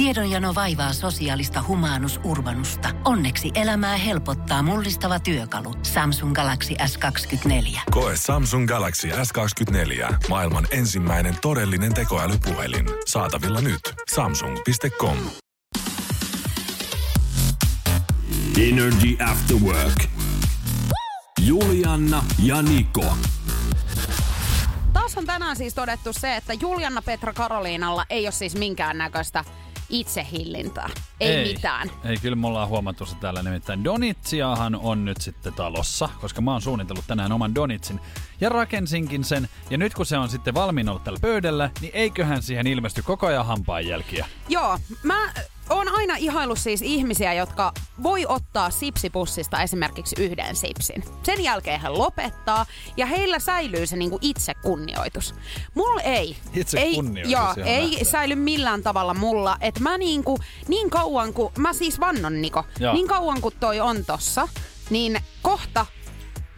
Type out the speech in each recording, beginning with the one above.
Tiedonjano vaivaa sosiaalista humanus urbanusta. Onneksi elämää helpottaa mullistava työkalu. Samsung Galaxy S24. Koe Samsung Galaxy S24. Maailman ensimmäinen todellinen tekoälypuhelin. Saatavilla nyt. Samsung.com. Energy After Work. Julianna ja Niko. Taas on tänään siis todettu se, että Julianna Petra Karoliinalla ei ole siis minkäännäköistä itsehillintää. Ei, ei mitään. Ei, kyllä me ollaan huomattu se täällä nimittäin. Donitsiahan on nyt sitten talossa, koska mä oon suunnitellut tänään oman Donitsin. Ja rakensinkin sen, ja nyt kun se on sitten valmiina ollut tällä pöydällä, niin eiköhän siihen ilmesty koko ajan hampaanjälkiä. Joo, mä on aina ihailu siis ihmisiä, jotka voi ottaa sipsipussista esimerkiksi yhden sipsin. Sen jälkeen hän lopettaa ja heillä säilyy se niinku itse kunnioitus. Mulla ei. Itse ei, joo, ei säily millään tavalla mulla. Että mä niinku, niin kauan kuin, mä siis vannon Niko, Joo. niin kauan kuin toi on tossa, niin kohta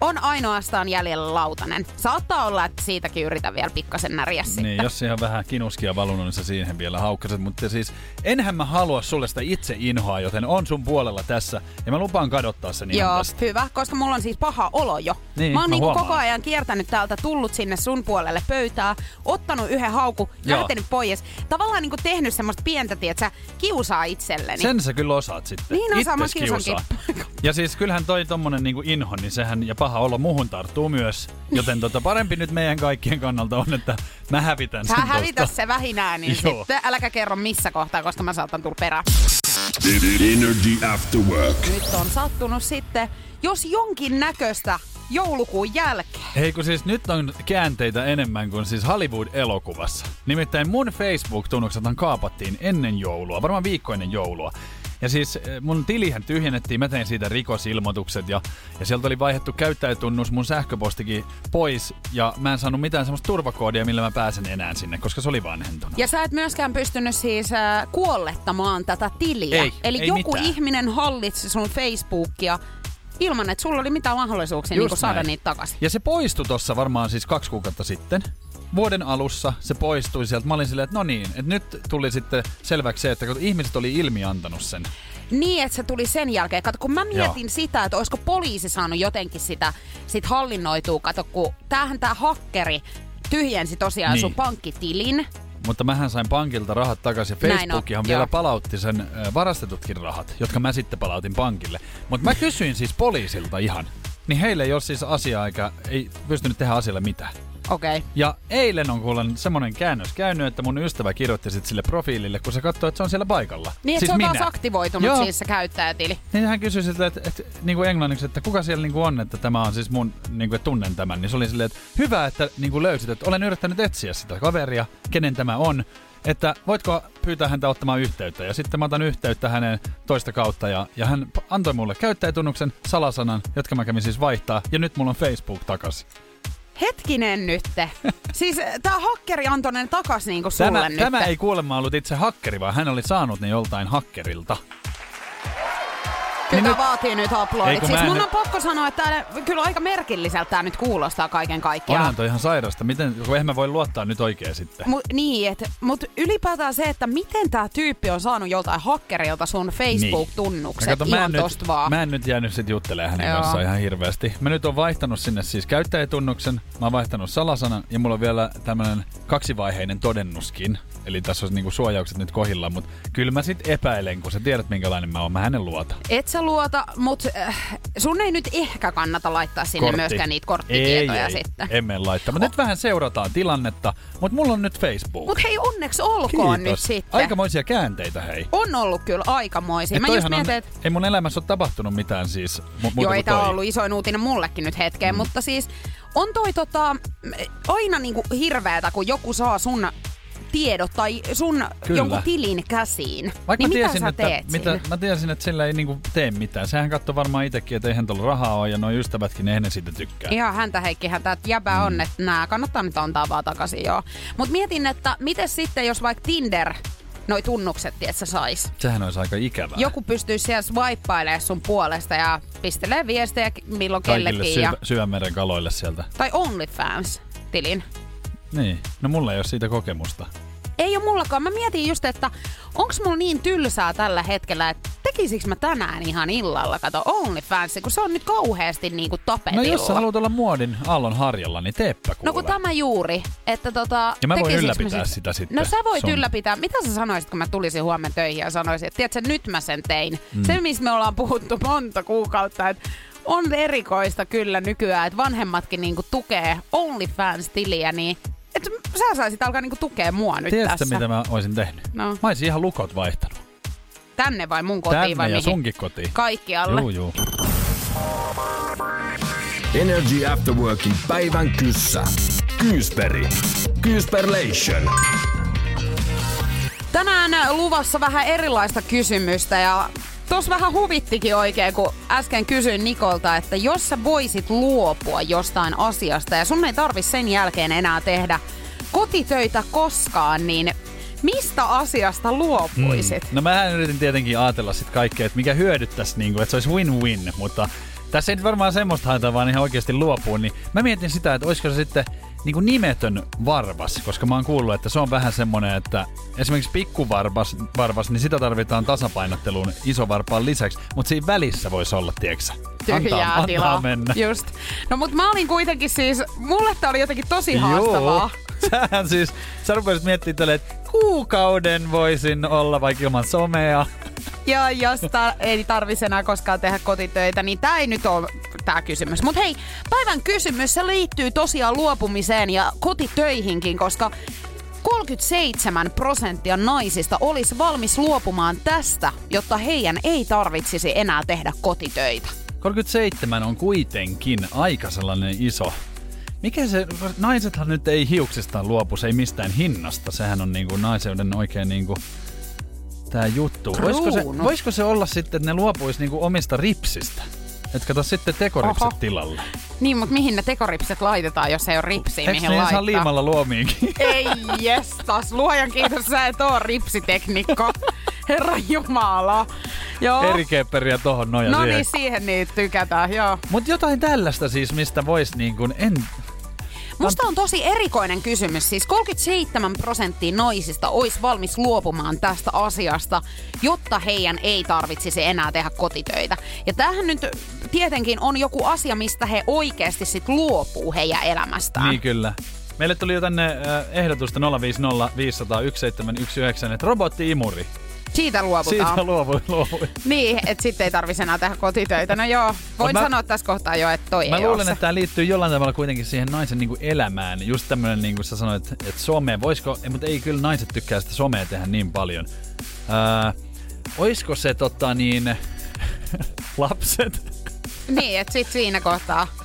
on ainoastaan jäljellä lautanen. Saattaa olla, että siitäkin yritän vielä pikkasen näriä sitten. Niin, jos on vähän kinuskia valunut, niin sä siihen vielä haukkaset. Mutta siis enhän mä halua sulle sitä itse inhoa, joten on sun puolella tässä. Ja mä lupaan kadottaa sen ihan Joo, tästä. hyvä, koska mulla on siis paha olo jo. Niin, mä oon mä niinku huomaan. koko ajan kiertänyt täältä, tullut sinne sun puolelle pöytää, ottanut yhden hauku, Joo. lähtenyt pois. Tavallaan niinku tehnyt semmoista pientä, tietsä, kiusaa itselleni. Sen sä kyllä osaat sitten. Niin osaan, mä Itses kiusankin. kiusaa. Ja siis kyllähän toi tommonen niinku inho, niin sehän ja paha olo muhun tarttuu myös. Joten tota, parempi nyt meidän kaikkien kannalta on, että mä hävitän Sä sen hävitä tosta. se vähinään, niin Joo. sitten äläkä kerro missä kohtaa, koska mä saatan tulla perään. Energy After Work. Nyt on sattunut sitten, jos jonkin näköistä joulukuun jälkeen. Hei kun siis nyt on käänteitä enemmän kuin siis Hollywood-elokuvassa. Nimittäin mun Facebook-tunnuksethan kaapattiin ennen joulua, varmaan viikko ennen joulua. Ja siis eh, mun tilihän tyhjennettiin, mä tein siitä rikosilmoitukset ja, ja sieltä oli vaihdettu käyttäjätunnus mun sähköpostikin pois ja mä en saanut mitään semmoista turvakoodia, millä mä pääsen enää sinne, koska se oli vanhentunut. Ja sä et myöskään pystynyt siis äh, kuollettamaan tätä tiliä. Ei, Eli ei joku mitään. ihminen hallitsi sun Facebookia ilman, että sulla oli mitään mahdollisuuksia Just niin saada näin. niitä takaisin. Ja se poistui tossa varmaan siis kaksi kuukautta sitten. Vuoden alussa se poistui sieltä. Mä olin silleen, että no niin, että nyt tuli sitten selväksi se, että kun ihmiset oli ilmi antanut sen. Niin, että se tuli sen jälkeen. Kato, kun mä mietin Joo. sitä, että olisiko poliisi saanut jotenkin sitä sit hallinnoitua. Kato, kun tämähän tää hakkeri tyhjensi tosiaan Niin. sun pankkitilin. Mutta mähän sain pankilta rahat takaisin. Näin on, Facebookihan joo. vielä palautti sen varastetutkin rahat, jotka mä sitten palautin pankille. Mutta mä kysyin siis poliisilta ihan. Niin heille ei ole siis asiaa eikä ei pystynyt tehdä asialle mitään. Okei. Okay. Ja eilen on kuulen semmonen käännös käynyt, että mun ystävä kirjoitti sit sille profiilille, kun se katsoi, että se on siellä paikalla. Niin, siis se on minä. taas aktivoitunut Joo. siis se käyttäjätili. Niin hän kysyi siltä, että, että niin kuin englanniksi, että kuka siellä niin kuin on, että tämä on siis mun, niin kuin, että tunnen tämän. Niin se oli silleen, että hyvä, että niin kuin löysit, että olen yrittänyt etsiä sitä kaveria, kenen tämä on. Että voitko pyytää häntä ottamaan yhteyttä. Ja sitten mä otan yhteyttä hänen toista kautta ja, ja hän antoi mulle käyttäjätunnuksen, salasanan, jotka mä kävin siis vaihtaa. Ja nyt mulla on Facebook takaisin. Hetkinen nytte. siis tää hakkeri antoi ne takas niinku sulle Tämä, nyt. tämä ei kuulemma ollut itse hakkeri, vaan hän oli saanut ne joltain hakkerilta. Kyllä Niin nyt, vaatii nyt aplodit. Siis mun nyt- on pakko sanoa, että tää kyllä aika merkilliseltä tää nyt kuulostaa kaiken kaikkiaan. Onhan toi ihan sairasta. Miten, kun eihän mä voi luottaa nyt oikein sitten. Mu- niin, mutta ylipäätään se, että miten tämä tyyppi on saanut joltain hakkerilta sun Facebook-tunnukset Ja kato, mä, en ihan nyt, tosta vaan. mä en nyt jäänyt sit juttelemaan hänen Joo. kanssaan ihan hirveästi. Mä nyt oon vaihtanut sinne siis käyttäjätunnuksen, mä oon vaihtanut salasanan ja mulla on vielä tämmönen kaksivaiheinen todennuskin. Eli tässä on niinku suojaukset nyt kohillaan, mutta kyllä mä sit epäilen, kun sä tiedät minkälainen mä oon. Mä hänen luota. Et sä luota, mutta äh, sun ei nyt ehkä kannata laittaa sinne Kortti. myöskään niitä korttitietoja ei, sitten. Ei, emme laittaa. Mutta nyt vähän seurataan tilannetta, mutta mulla on nyt Facebook. Mutta hei, onneksi olkoon nyt Kiitos. sitten. Aikamoisia käänteitä, hei. On ollut kyllä aikamoisia. Et Mä just mietin, on, että ei mun elämässä ole tapahtunut mitään siis. Mu- Joo, ei tää toi. ollut isoin uutinen mullekin nyt hetkeen, mm. mutta siis on toi tota, aina niinku hirveetä, kun joku saa sun tiedot tai sun Kyllä. jonkun tilin käsiin. Vaikka niin mä mitä tiesin, sä että, teet mitä, mä tiesin, että sillä ei niinku tee mitään. Sehän katsoi varmaan itsekin, että eihän tuolla rahaa ole ja nuo ystävätkin, eihän ne siitä tykkää. Ihan häntä Heikki häntä, että jäbä Mm. on, että nää kannattaa nyt antaa vaan takaisin, joo. Mut mietin, että miten sitten, jos vaikka Tinder noi tunnukset, että sais. Sehän olisi aika ikävää. Joku pystyy siellä swippailemaan sun puolesta ja pistelee viestejä milloin Kaikille kellekin. syv- Ja, syvämeren kaloille sieltä. tai OnlyFans-tilin. Niin. No mulla ei ole siitä kokemusta. Mullakaan. Mä mietin just, että onks mulla niin tylsää tällä hetkellä, että tekisikö mä tänään ihan illalla, kato OnlyFans, kun se on nyt kauheasti niinku tapetilla. No jos sä haluat olla muodin aallon harjalla, niin teepä kuule. No kun tämä juuri, että tota... Ja mä voin ylläpitää sit- sitä sitten No sä voit sun- ylläpitää. Mitä sä sanoisit, kun mä tulisin huomenna töihin ja sanoisin, että tiedätkö, nyt mä sen tein. Mm. Se, mistä me ollaan puhuttu monta kuukautta, että on erikoista kyllä nykyään, että vanhemmatkin niinku tukee OnlyFans-tiliä, niin että sä saisit alkaa niinku tukea mua nyt Tiedätkö, tässä. mitä mä olisin tehnyt? No. Mä olisin ihan lukot vaihtanut. Tänne vai mun kotiin Tänne vai ja mihin? sunkin kotiin. Kaikkialle. Juu, juu. Energy After Workin päivän kyssä. Kyysperi. Kyysperlation. Tänään luvassa vähän erilaista kysymystä ja tos vähän huvittikin oikein, kun äsken kysyin Nikolta, että jos sä voisit luopua jostain asiasta ja sun ei tarvi sen jälkeen enää tehdä kotitöitä koskaan, niin mistä asiasta luopuisit? No mähän yritin tietenkin ajatella sit kaikkea, että mikä hyödyttäisi, niin kuin, että se olisi win-win, mutta tässä ei nyt varmaan semmoista haeta, vaan ihan oikeasti luopua, niin mä mietin sitä, että olisiko se sitten niin kuin nimetön varvas, koska mä oon kuullut, että se on vähän semmoinen, että esimerkiksi pikkuvarvas, varvas, niin sitä tarvitaan tasapainotteluun isovarpaan lisäksi, mutta siinä välissä voisi olla, tieksä. Tyhjää antaa, tilaa. antaa mennä. Just. No mut mä olin kuitenkin siis, mulle tää oli jotenkin tosi haastavaa. Joo. Sähän siis, sä rupesit miettimään että kuukauden voisin olla vaikka ilman somea. Ja jos ta- ei tarvitsisi enää koskaan tehdä kotitöitä, niin tämä ei nyt ole tämä kysymys. Mutta hei, päivän kysymys, se liittyy tosiaan luopumiseen ja kotitöihinkin, koska 37 prosenttia naisista olisi valmis luopumaan tästä, jotta heidän ei tarvitsisi enää tehdä kotitöitä. 37 on kuitenkin aika sellainen iso. Mikä se, naisethan nyt ei hiuksistaan luopu, se ei mistään hinnasta. Sehän on niinku naiseuden oikein niinku tää juttu. Voisiko se, voisiko se olla sitten, että ne luopuis niinku omista ripsistä? Et kato sitten tekoripsit Oho. tilalle. Niin, mutta mihin ne tekoripset laitetaan, jos ei ole ripsiä, Eikö mihin laittaa? liimalla luomiinkin? Ei jestas, luojan kiitos, sä et oo ripsiteknikko. Herra Jumala. Joo. Eri kepperiä tohon noja no siihen. niin, siihen niitä tykätään, joo. Mut jotain tällaista siis, mistä vois niin kuin, en... Musta on tosi erikoinen kysymys. Siis 37 prosenttia naisista olisi valmis luopumaan tästä asiasta, jotta heidän ei tarvitsisi enää tehdä kotitöitä. Ja tämähän nyt tietenkin on joku asia, mistä he oikeasti sit luopuu heidän elämästään. Niin kyllä. Meille tuli jo tänne äh, ehdotusta 050 500 1719, että robotti-imuri. Siitä luovutaan. Siitä luovui, luovui. Niin, että sitten ei tarvitsisi enää tehdä kotitöitä. No joo, voin mä- sanoa tässä kohtaa jo, että toi Mä ei luulen, ole se. että tämä liittyy jollain tavalla kuitenkin siihen naisen niin kuin elämään. Just tämmöinen, niin kuin sä sanoit, että some, voisiko, ei, mutta ei kyllä naiset tykkää sitä somea tehdä niin paljon. Ää, oisko se tota niin, lapset? Niin, että sit siinä kohtaa.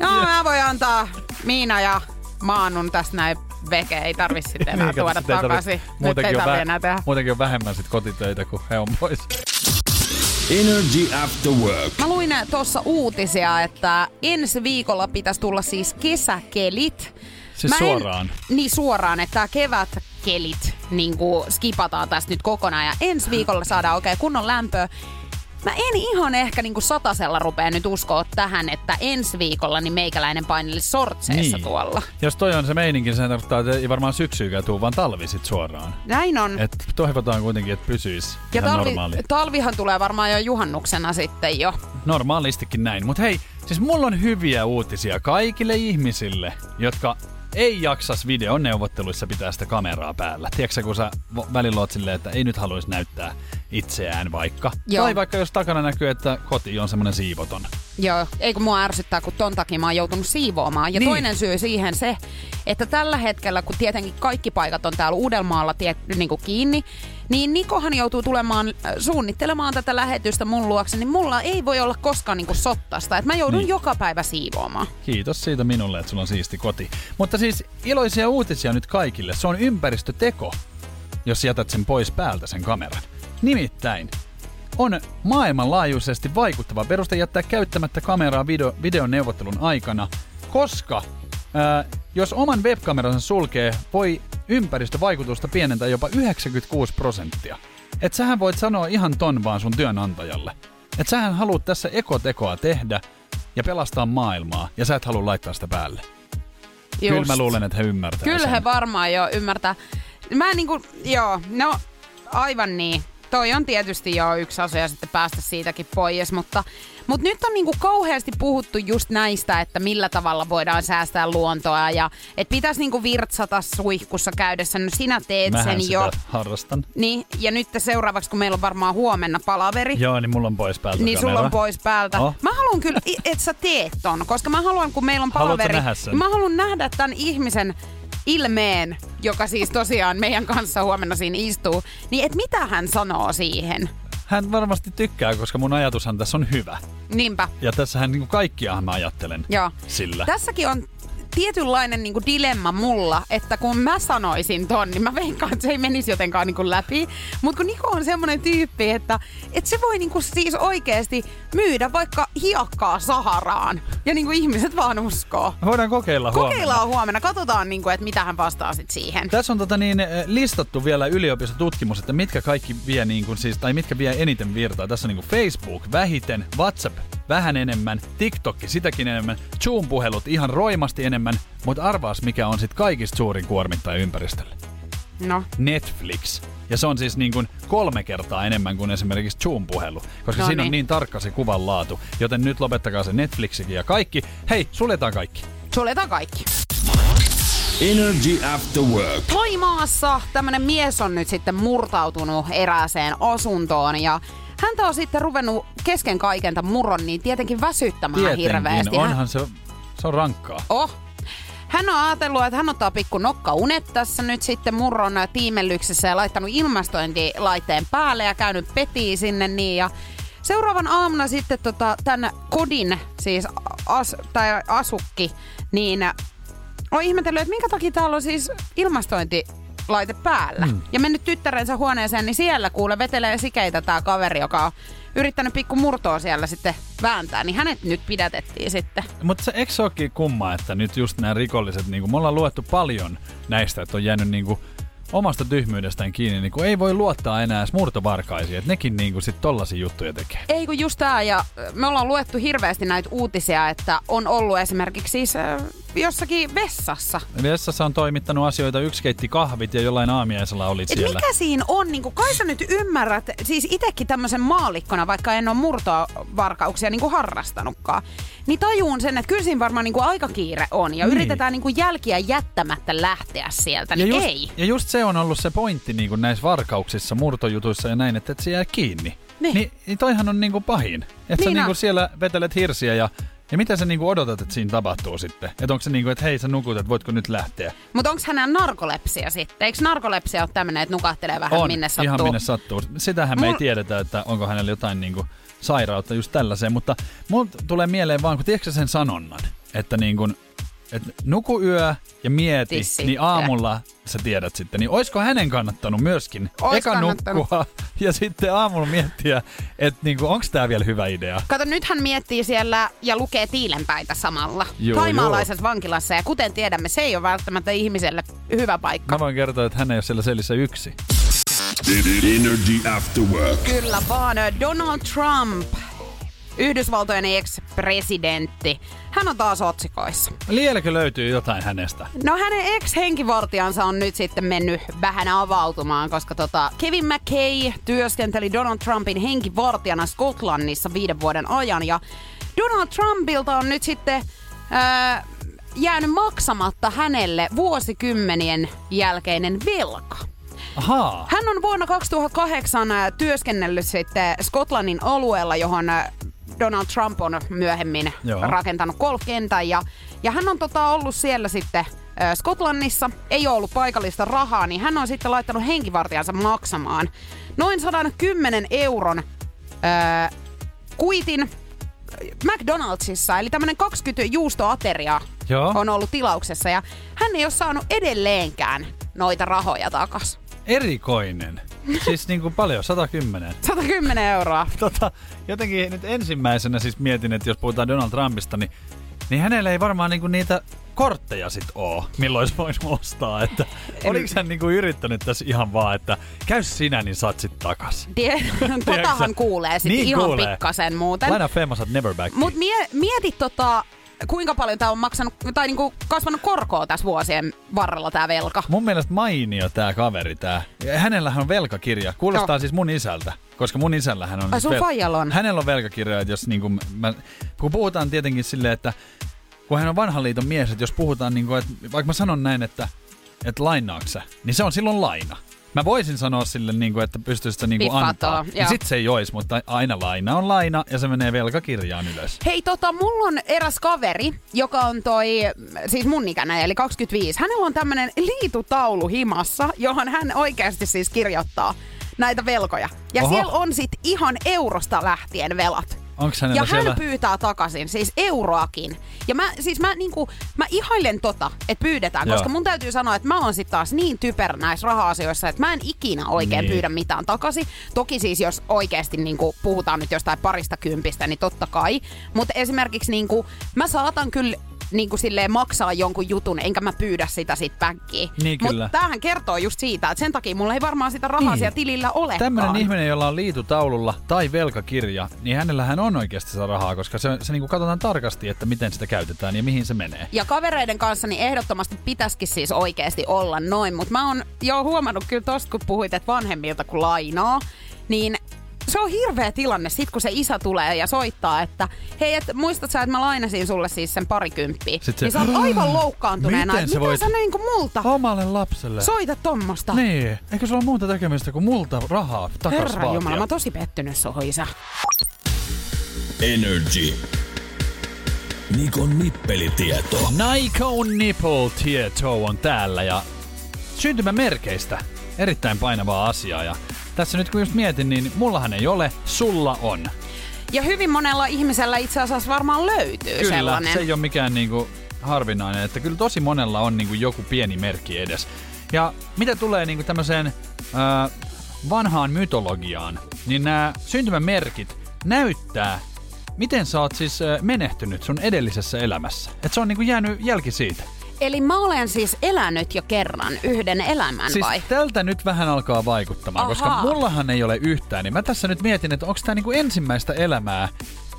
No, mä voin antaa Miina ja Maanun tästä näin veke. Ei tarvi sitten enää Niin, tuoda takaisin. Nyt ei muutenkin on tarvi vä- enää tehdä. Muutenkin on vähemmän sit kotitöitä, kun he on pois. Energy After Work. Mä luin tuossa uutisia, että ensi viikolla pitäisi tulla siis kesäkelit. Siis Mä en- suoraan. Niin suoraan, että tää kevätkelit niin skipataan tästä nyt kokonaan ja ensi viikolla saadaan oikein kunnon lämpöä. Mä en ihan ehkä niin satasella rupea nyt uskoa tähän, että ensi viikolla niin meikäläinen painelisi sortseissa Niin. tuolla. Jos toi on se meininki, se tarkoittaa, että ei varmaan syksyykään tuu, vaan talvi sit suoraan. Näin on. Et toivotaan kuitenkin, että pysyisi ja ihan talvi, normaali. talvihan tulee varmaan jo juhannuksena sitten jo. Normaalistikin näin. Mutta hei, siis mulla on hyviä uutisia kaikille ihmisille, jotka ei jaksas videoneuvotteluissa pitää sitä kameraa päällä. Tiedätkö kun sä välillä oot silleen, että ei nyt haluaisi näyttää itseään vaikka. Joo. Tai vaikka jos takana näkyy, että koti on semmoinen siivoton. Joo, ei kun mua ärsyttää, kun ton takia mä oon joutunut siivoamaan. Ja Niin. niin. toinen syy siihen se, että tällä hetkellä, kun tietenkin kaikki paikat on täällä Uudellamaalla tie, niin kuin kiinni, niin Nikohan joutuu tulemaan äh, suunnittelemaan tätä lähetystä mun luokse, niin mulla ei voi olla koskaan niin kuin sottasta. Että mä joudun Niin. joka päivä siivoamaan. Kiitos siitä minulle, että sulla on siisti koti. Mutta siis iloisia uutisia nyt kaikille. Se on ympäristöteko, jos jätät sen pois päältä sen kameran. Nimittäin on maailmanlaajuisesti vaikuttava peruste jättää käyttämättä kameraa video, videoneuvottelun aikana, koska ää, jos oman webkameransa sulkee, voi ympäristövaikutusta pienentää jopa 96 prosenttia. Et sähän voit sanoa ihan ton vaan sun työnantajalle. Et sähän haluat tässä ekotekoa tehdä ja pelastaa maailmaa, ja sä et halua laittaa sitä päälle. Kyllä mä luulen, että he ymmärtää Kyllä sen. he varmaan jo ymmärtää. Mä niinku, joo, no aivan niin. Toi on tietysti jo yksi asia sitten päästä siitäkin pois, mutta, mutta nyt on niinku kauheasti puhuttu just näistä, että millä tavalla voidaan säästää luontoa ja että pitäisi niinku virtsata suihkussa käydessä. No sinä teet Mähän sen sitä jo. harrastan. Niin, ja nyt seuraavaksi, kun meillä on varmaan huomenna palaveri, Joo, niin mulla on pois päältä niin sulla kamera. on pois päältä. Oh. Mä haluan kyllä, että sä teet ton, koska mä haluan, kun meillä on palaveri, nähdä sen? niin mä haluan nähdä tämän ihmisen ilmeen, joka siis tosiaan meidän kanssa huomenna siinä istuu, niin että mitä hän sanoo siihen. Hän varmasti tykkää, koska mun ajatushan tässä on hyvä. Niinpä. Ja tässähän niin kaikkiahan mä ajattelen Joo. sillä. Tässäkin on tietynlainen niin dilemma mulla, että kun mä sanoisin ton, niin mä veikkaan, että se ei menisi jotenkaan niin läpi. Mutta kun Niko on semmoinen tyyppi, että, että se voi niin siis oikeasti myydä vaikka hiekkaa Saharaan. Ja niin ihmiset vaan uskoo. Voidaan kokeilla huomenna. Kokeillaan huomenna, katsotaan, niin kuin, että mitä hän vastaa sit siihen. Tässä on tota niin, eh, listattu vielä yliopistotutkimus, että mitkä kaikki vie niin kuin siis, tai mitkä vie eniten virtaa. Tässä on niin kuin Facebook vähiten, WhatsApp vähän enemmän, TikTok sitäkin enemmän, Zoom-puhelut ihan roimasti enemmän, mutta arvaas mikä on sitten kaikista suurin kuormittaja ympäristölle. No, Netflix. Ja se on siis niin kuin kolme kertaa enemmän kuin esimerkiksi Zoom-puhelu, koska No siinä on niin. niin tarkka se kuvan laatu. Joten nyt lopettakaa se Netflixikin ja kaikki. Hei, suljetaan kaikki. suljetaan kaikki. Energy After Work. Toimaassa tämmönen mies on nyt sitten murtautunut erääseen asuntoon ja häntä on sitten ruvennut kesken kaiken tämän murron niin tietenkin väsyttämään hirveästi. Hän- onhan se, se on rankkaa. Oh. Hän on ajatellut, että hän ottaa pikku nokka unet tässä nyt sitten murron tiimellyksessä ja laittanut ilmastointilaitteen päälle ja käynyt petii sinne niin ja Seuraavan aamuna sitten tota, tämän kodin, siis as, tai asukki, niin on ihmetellyt, että minkä takia täällä on siis ilmastointilaite päällä. Mm. Ja mennyt tyttärensä huoneeseen, niin siellä kuule vetelee sikeitä tämä kaveri, joka on yrittänyt pikku murtoa siellä sitten vääntää, niin hänet nyt pidätettiin sitten. Mutta se eikö se kumma, että nyt just nämä rikolliset, niin kuin me ollaan luettu paljon näistä, että on jäänyt niin kuin omasta tyhmyydestään kiinni, niin kuin ei voi luottaa enää edes murtovarkaisiin, että nekin niin sit tollasia juttuja tekee. Ei kun just tää, ja me ollaan luettu hirveästi näitä uutisia, että on ollut esimerkiksi siis äh, jossakin vessassa. Vessassa on toimittanut asioita, yksi keitti kahvit ja jollain aamiaisella oli Et siellä. mikä siinä on, niin kai sä nyt ymmärrät, siis itekin tämmöisen maalikkona, vaikka en ole murtovarkauksia niin harrastanutkaan, niin tajuun sen, että kyllä siinä varmaan niin aika kiire on ja Niin. yritetään niin jälkiä jättämättä lähteä sieltä, Ja niin just, ei. ja just se on ollut se pointti niin kuin näissä varkauksissa, murtojutuissa ja näin, että et se jää kiinni. Niin. Niin, niin toihan on niin kuin pahin. Että niin sä Niin niin kuin siellä vetelet hirsiä ja, ja mitä sä niin kuin odotat, että siinä tapahtuu sitten? Että onko se niin kuin, että hei sä nukut, että voitko nyt lähteä? Mutta onko hänellä narkolepsia sitten? Eikö narkolepsia ole tämmöinen, että nukahtelee vähän on, minne sattuu? ihan minne sattuu. Sitähän me ei Mul- tiedetä, että onko hänellä jotain niin kuin sairautta just tällaiseen, mutta mulla tulee mieleen vaan, kun tiedätkö sen sanonnan, että niin kuin, että nuku yö ja mieti, Tissi. niin aamulla sä tiedät sitten. Niin oisko hänen kannattanut myöskin Ois eka kannattanut. nukkua ja sitten aamulla miettiä, että niinku, onko tämä vielä hyvä idea? Kato, nyt hän miettii siellä ja lukee tiilenpäitä samalla. Joo, Taimaalaisessa vankilassa ja kuten tiedämme, se ei ole välttämättä ihmiselle hyvä paikka. Mä voin kertoa, että hän ei ole siellä selissä yksi. Energy After Work. Kyllä vaan Donald Trump, Yhdysvaltojen ex-presidentti. Hän on taas otsikoissa. Vieläkö löytyy jotain hänestä? No hänen ex-henkivartijansa on nyt sitten mennyt vähän avautumaan, koska tota Kevin McKay työskenteli Donald Trumpin henkivartijana Skotlannissa viiden vuoden ajan. Ja Donald Trumpilta on nyt sitten ää, jäänyt maksamatta hänelle vuosikymmenien jälkeinen velka. Ahaa. Hän on vuonna 2008 ää, työskennellyt sitten Skotlannin alueella, johon ää, Donald Trump on myöhemmin Joo. rakentanut golfkentän. Ja, ja hän on tota ollut siellä sitten Skotlannissa, ei ole ollut paikallista rahaa, niin hän on sitten laittanut henkivartijansa maksamaan noin 110 euron ää, kuitin McDonaldsissa, eli tämmönen 20 juustoateriaa Joo. on ollut tilauksessa ja hän ei ole saanut edelleenkään noita rahoja takas. Erikoinen. Siis niinku paljon, 110. 110 euroa. Tota, jotenkin nyt ensimmäisenä siis mietin, että jos puhutaan Donald Trumpista, niin, niin hänellä ei varmaan niinku niitä kortteja sit oo, milloin olisi voinut ostaa. Että oliko hän niinku yrittänyt tässä ihan vaan, että käy sinä, niin saat sit takas. Tie- Totahan kuulee sitten Niin ihan kuulee. pikkasen muuten. Laina famous at never back. Mut mie- mieti tota, kuinka paljon tämä on maksanut, tai niinku kasvanut korkoa tässä vuosien varrella tämä velka? Mun mielestä mainio tää kaveri. Ja Hänellähän on velkakirja. Kuulostaa Joo. siis mun isältä. Koska mun isällähän on... Ai, sun faijalla on? Hänellä on velkakirja, että jos niinku... Mä, kun puhutaan tietenkin silleen, että kun hän on vanhan liiton mies, että jos puhutaan niinku, että vaikka mä sanon näin, että, että lainaaksä, niin se on silloin laina. Mä voisin sanoa sille, niinku, että pystyisit sä niinku Piffatoo, antaa. Niin joo. sit se ei ois, mutta aina laina on laina ja se menee velkakirjaan ylös. Hei, tota, mulla on eräs kaveri, joka on toi, siis mun ikäinen, eli 25. Hänellä on tämmönen liitutaulu himassa, johon hän oikeasti siis kirjoittaa näitä velkoja. Ja Oho. siellä on sit ihan eurosta lähtien velat. Onks hänellä Ja hän siellä... pyytää takaisin, siis euroakin. Ja mä, siis mä, niinku, mä ihailen tota, että pyydetään, Joo. koska mun täytyy sanoa, että mä oon sit taas niin typer näissä raha-asioissa, että mä en ikinä oikein Niin. pyydä mitään takaisin. Toki siis, jos oikeasti niinku, puhutaan nyt jostain parista kympistä, niin totta kai. Mutta esimerkiksi niinku, mä saatan kyllä niin kuin silleen maksaa jonkun jutun, enkä mä pyydä sitä sit backiin. Niin. Mutta tämähän kertoo just siitä, että sen takia mulla ei varmaan sitä rahaa Niin. siellä tilillä olekaan. Tämmöinen ihminen, jolla on liitutaululla tai velkakirja, niin hänellähän on oikeasti sitä rahaa, koska se, se niinku katsotaan tarkasti, että miten sitä käytetään ja mihin se menee. Ja kavereiden kanssa niin ehdottomasti pitäisikin siis oikeasti olla noin, mutta mä oon jo huomannut kyllä tosta, kun puhuit, että vanhemmilta kun lainaa, niin se on hirveä tilanne sit, kun se isä tulee ja soittaa, että hei, et muistat sä, että mä lainasin sulle siis sen parikymppiä. Sit se- Niin sä oot aivan loukkaantuneena, Miten että sä mitä voit- sä niinku multa Omalle lapselle. soita tommosta. Niin, eikö sulla ole muuta tekemistä kuin multa rahaa takas Herra vaatia? Jumala, mä oon tosi pettynyt suhun isä. Energy. Nikon nippelitieto. Nike Nipple Tieto on täällä ja syntymämerkeistä erittäin painavaa asiaa. Ja tässä nyt kun just mietin, niin mullahan ei ole, sulla on. Ja hyvin monella ihmisellä itse asiassa varmaan löytyy Kyllä, sellainen. se ei ole mikään niinku harvinainen, että kyllä tosi monella on niinku joku pieni merkki edes. Ja mitä tulee niinku tämmöiseen ää, vanhaan mytologiaan, niin nämä syntymämerkit näyttää, miten sä oot siis menehtynyt sun edellisessä elämässä. Et se on niinku jäänyt jälki siitä. Eli mä olen siis elänyt jo kerran yhden elämän Siis vai? tältä nyt vähän alkaa vaikuttamaan, Ahaa. koska mullahan ei ole yhtään, niin mä tässä nyt mietin, että onko tämä niinku ensimmäistä elämää,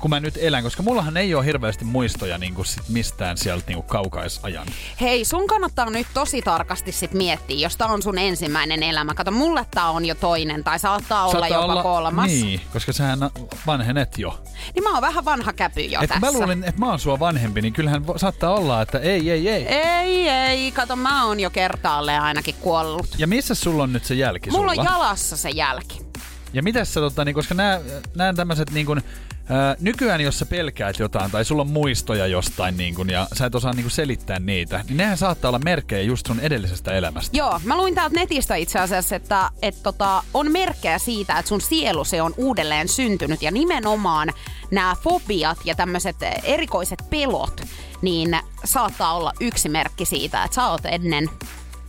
kun mä nyt elän, koska mullahan ei ole hirveästi muistoja niinku sit mistään sieltä niinku kaukaisajan. Hei, sun kannattaa nyt tosi tarkasti sit miettiä, jos tää on sun ensimmäinen elämä. Kato, mulle tää on jo toinen tai saattaa olla Saattaa jopa kolmas. Niin, koska sähän vanhenet jo. niin mä oon vähän vanha käpy jo Et tässä. mä luulin, että mä oon sua vanhempi, niin kyllähän saattaa olla, että ei, ei, ei. Ei, ei, kato, mä oon jo kertaalleen ainakin kuollut. Ja missä sulla on nyt se jälki Mulla sulla? on jalassa se jälki. Ja mitäs sä, tota, niin, koska nämä tämmöiset niin kuin, ää, nykyään jos sä pelkäät jotain tai sulla on muistoja jostain niin kuin, ja sä et osaa niin kuin selittää niitä, niin nehän saattaa olla merkkejä just sun edellisestä elämästä. Joo, mä luin täältä netistä itse asiassa, että et tota, on merkkejä siitä, että sun sielu se on uudelleen syntynyt ja nimenomaan nämä fobiat ja tämmöiset erikoiset pelot, niin saattaa olla yksi merkki siitä, että sä oot ennen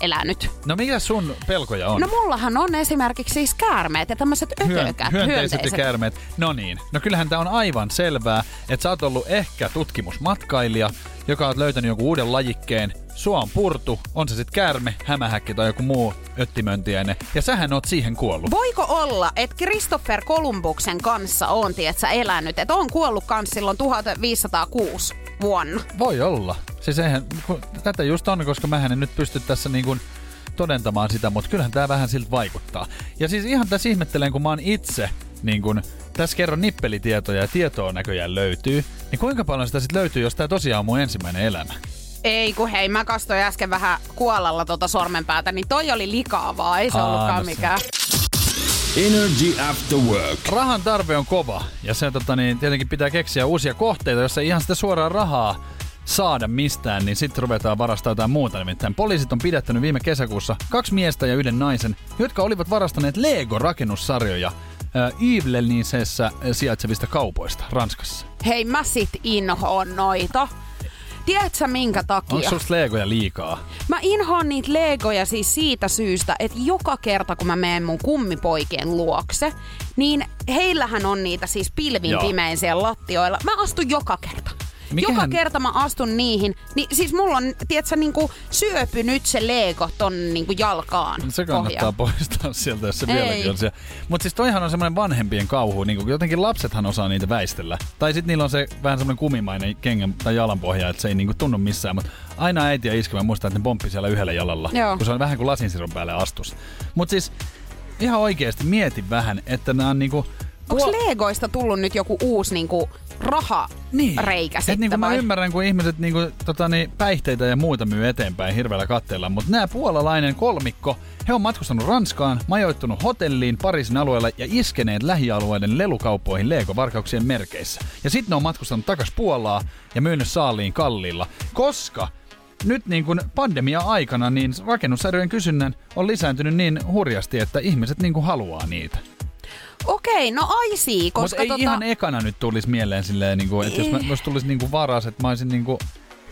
elänyt. No mikä sun pelkoja on? No mullahan on esimerkiksi siis käärmeet ja tämmöiset Hyön, ötökät, hyönteiset ja käärmeet. No niin. No kyllähän tämä on aivan selvää, että sä oot ollut ehkä tutkimusmatkailija, joka on löytänyt jonkun uuden lajikkeen. Sua on purtu, on se sitten käärme, hämähäkki tai joku muu öttimöntiäinen. Ja sähän oot siihen kuollut. Voiko olla, että Christopher Columbuksen kanssa on, tietsä, elänyt, että on kuollut kans silloin 1506 vuonna? Voi olla. Siis eihän, tätä just on, koska mä en nyt pysty tässä niin kuin todentamaan sitä, mutta kyllähän tämä vähän siltä vaikuttaa. Ja siis ihan tässä ihmettelen, kun mä oon itse, niin kun, tässä kerron nippelitietoja ja tietoa näköjään löytyy, niin kuinka paljon sitä sitten löytyy, jos tämä tosiaan on mun ensimmäinen elämä? Ei kun hei, mä kastoin äsken vähän kuolalla tota sormenpäätä, niin toi oli likaavaa, ei se Aa, ollutkaan no se- mikään. Energy After Work. Rahan tarve on kova ja se tota, niin, tietenkin pitää keksiä uusia kohteita, jos ei ihan sitä suoraa rahaa saada mistään, niin sitten ruvetaan varastaa jotain muuta. Nimittäin poliisit on pidättänyt viime kesäkuussa kaksi miestä ja yhden naisen, jotka olivat varastaneet Lego-rakennussarjoja äh, Yvlenisessä sijaitsevista kaupoista Ranskassa. Hei, mä sit inhoon noita. Tiedätkö minkä Onko takia? susta Legoja liikaa? Mä inhoan niitä legoja siis siitä syystä, että joka kerta kun mä menen mun kummipoikien luokse, niin heillähän on niitä siis pilvin Joo. pimein siellä lattioilla. Mä astun joka kerta. Mikähän- Joka kerta mä astun niihin, niin siis mulla on, tiedätkö, niinku syöpynyt se Lego ton niinku jalkaan. Se kannattaa pohjaan. poistaa sieltä, jos se Ei. vieläkin on siellä. Mutta siis toihan on semmoinen vanhempien kauhu, niin jotenkin lapsethan osaa niitä väistellä. Tai sitten niillä on se vähän semmoinen kumimainen kengän tai jalanpohja, että se ei niinku tunnu missään. Mutta aina äiti ja iskä, mä muistan, että ne pomppi siellä yhdellä jalalla, Joo. kun se on vähän kuin lasinsirun päälle astus. Mutta siis ihan oikeasti mietin vähän, että nämä on niinku... Onko puol- Legoista tullut nyt joku uusi niinku raha reikä Et sitten niinku mä vai? ymmärrän, kun ihmiset niinku, tota, niin, päihteitä ja muuta myy eteenpäin hirveällä katteella, mutta nämä puolalainen kolmikko, he on matkustanut Ranskaan, majoittunut hotelliin Pariisin alueella ja iskeneet lähialueiden lelukauppoihin Lego-varkauksien merkeissä. Ja sitten ne on matkustanut takas Puolaa ja myynyt saaliin kalliilla, koska nyt niin kuin pandemia-aikana niin rakennussarjojen kysynnän on lisääntynyt niin hurjasti, että ihmiset niin kuin haluaa niitä. Okei, no aisii, Mutta koska ei tota... ihan ekana nyt tulisi mieleen silleen, niin kuin, että jos, mä, jos tulisi niin kuin varas, että mä olisin niin kuin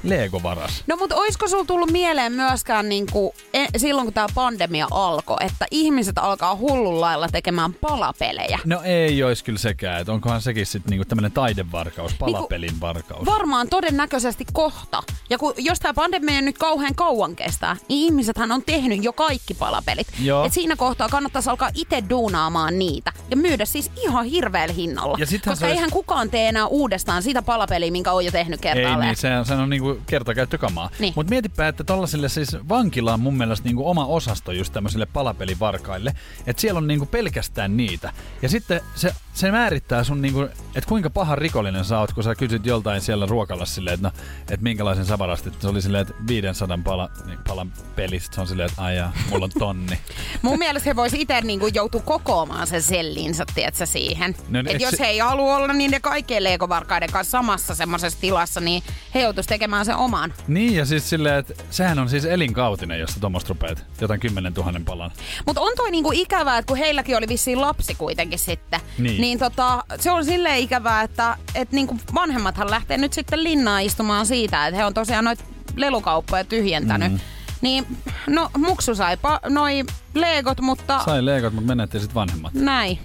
Lego-varas. No mutta oisko sulla tullut mieleen myöskään niinku, e, silloin kun tämä pandemia alkoi, että ihmiset alkaa hullun lailla tekemään palapelejä? No ei olisi kyllä sekään, että onkohan sekin sitten niinku tämmöinen taidevarkaus, palapelin varkaus. Varmaan todennäköisesti kohta. Ja kun, jos tämä pandemia nyt kauhean kauan kestää, niin ihmisethän on tehnyt jo kaikki palapelit. Joo. Et siinä kohtaa kannattaisi alkaa itse duunaamaan niitä ja myydä siis ihan hirveällä hinnalla. Ja Koska olisi- eihän kukaan tee enää uudestaan sitä palapeliä, minkä on jo tehnyt ei kertaalleen. niin, se, se on niinku kertakäyttökamaa. Niin. Mutta mietipä, että tollasille siis vankila on mun mielestä niinku oma osasto just tämmöisille palapelivarkaille. Että siellä on niinku pelkästään niitä. Ja sitten se, se määrittää sun niinku, että kuinka paha rikollinen sä oot, kun sä kysyt joltain siellä ruokalassa silleen, että no, et minkälaisen sä varastit. Se oli silleen, että 500 pala, niin, palan pelistä. Se on silleen, että aijaa, mulla on tonni. Mun mielestä he vois itse niinku joutua kokoamaan sen sellinsä, tiedätkö, siihen. No, eikö Et jos se- he ei halua olla niiden kaikkien leikovarkaiden kanssa samassa semmoisessa tilassa, niin he joutuis tekemään sen oman. Niin, ja siis silleen, että sehän on siis elinkautinen, jos sä tuommoista rupeat jotain 10 000 palan. Mutta on toi niinku ikävää, että kun heilläkin oli vissiin lapsi kuitenkin sitten, Niin. niin tota, se on silleen ikävää, että et niinku vanhemmathan lähtee nyt sitten linnaan istumaan siitä, että he on tosiaan noita lelukauppoja tyhjentänyt. Mm. Niin, no muksu sai pa- noi leegot, mutta Sai leikot, mutta menetti sitten vanhemmat. näin.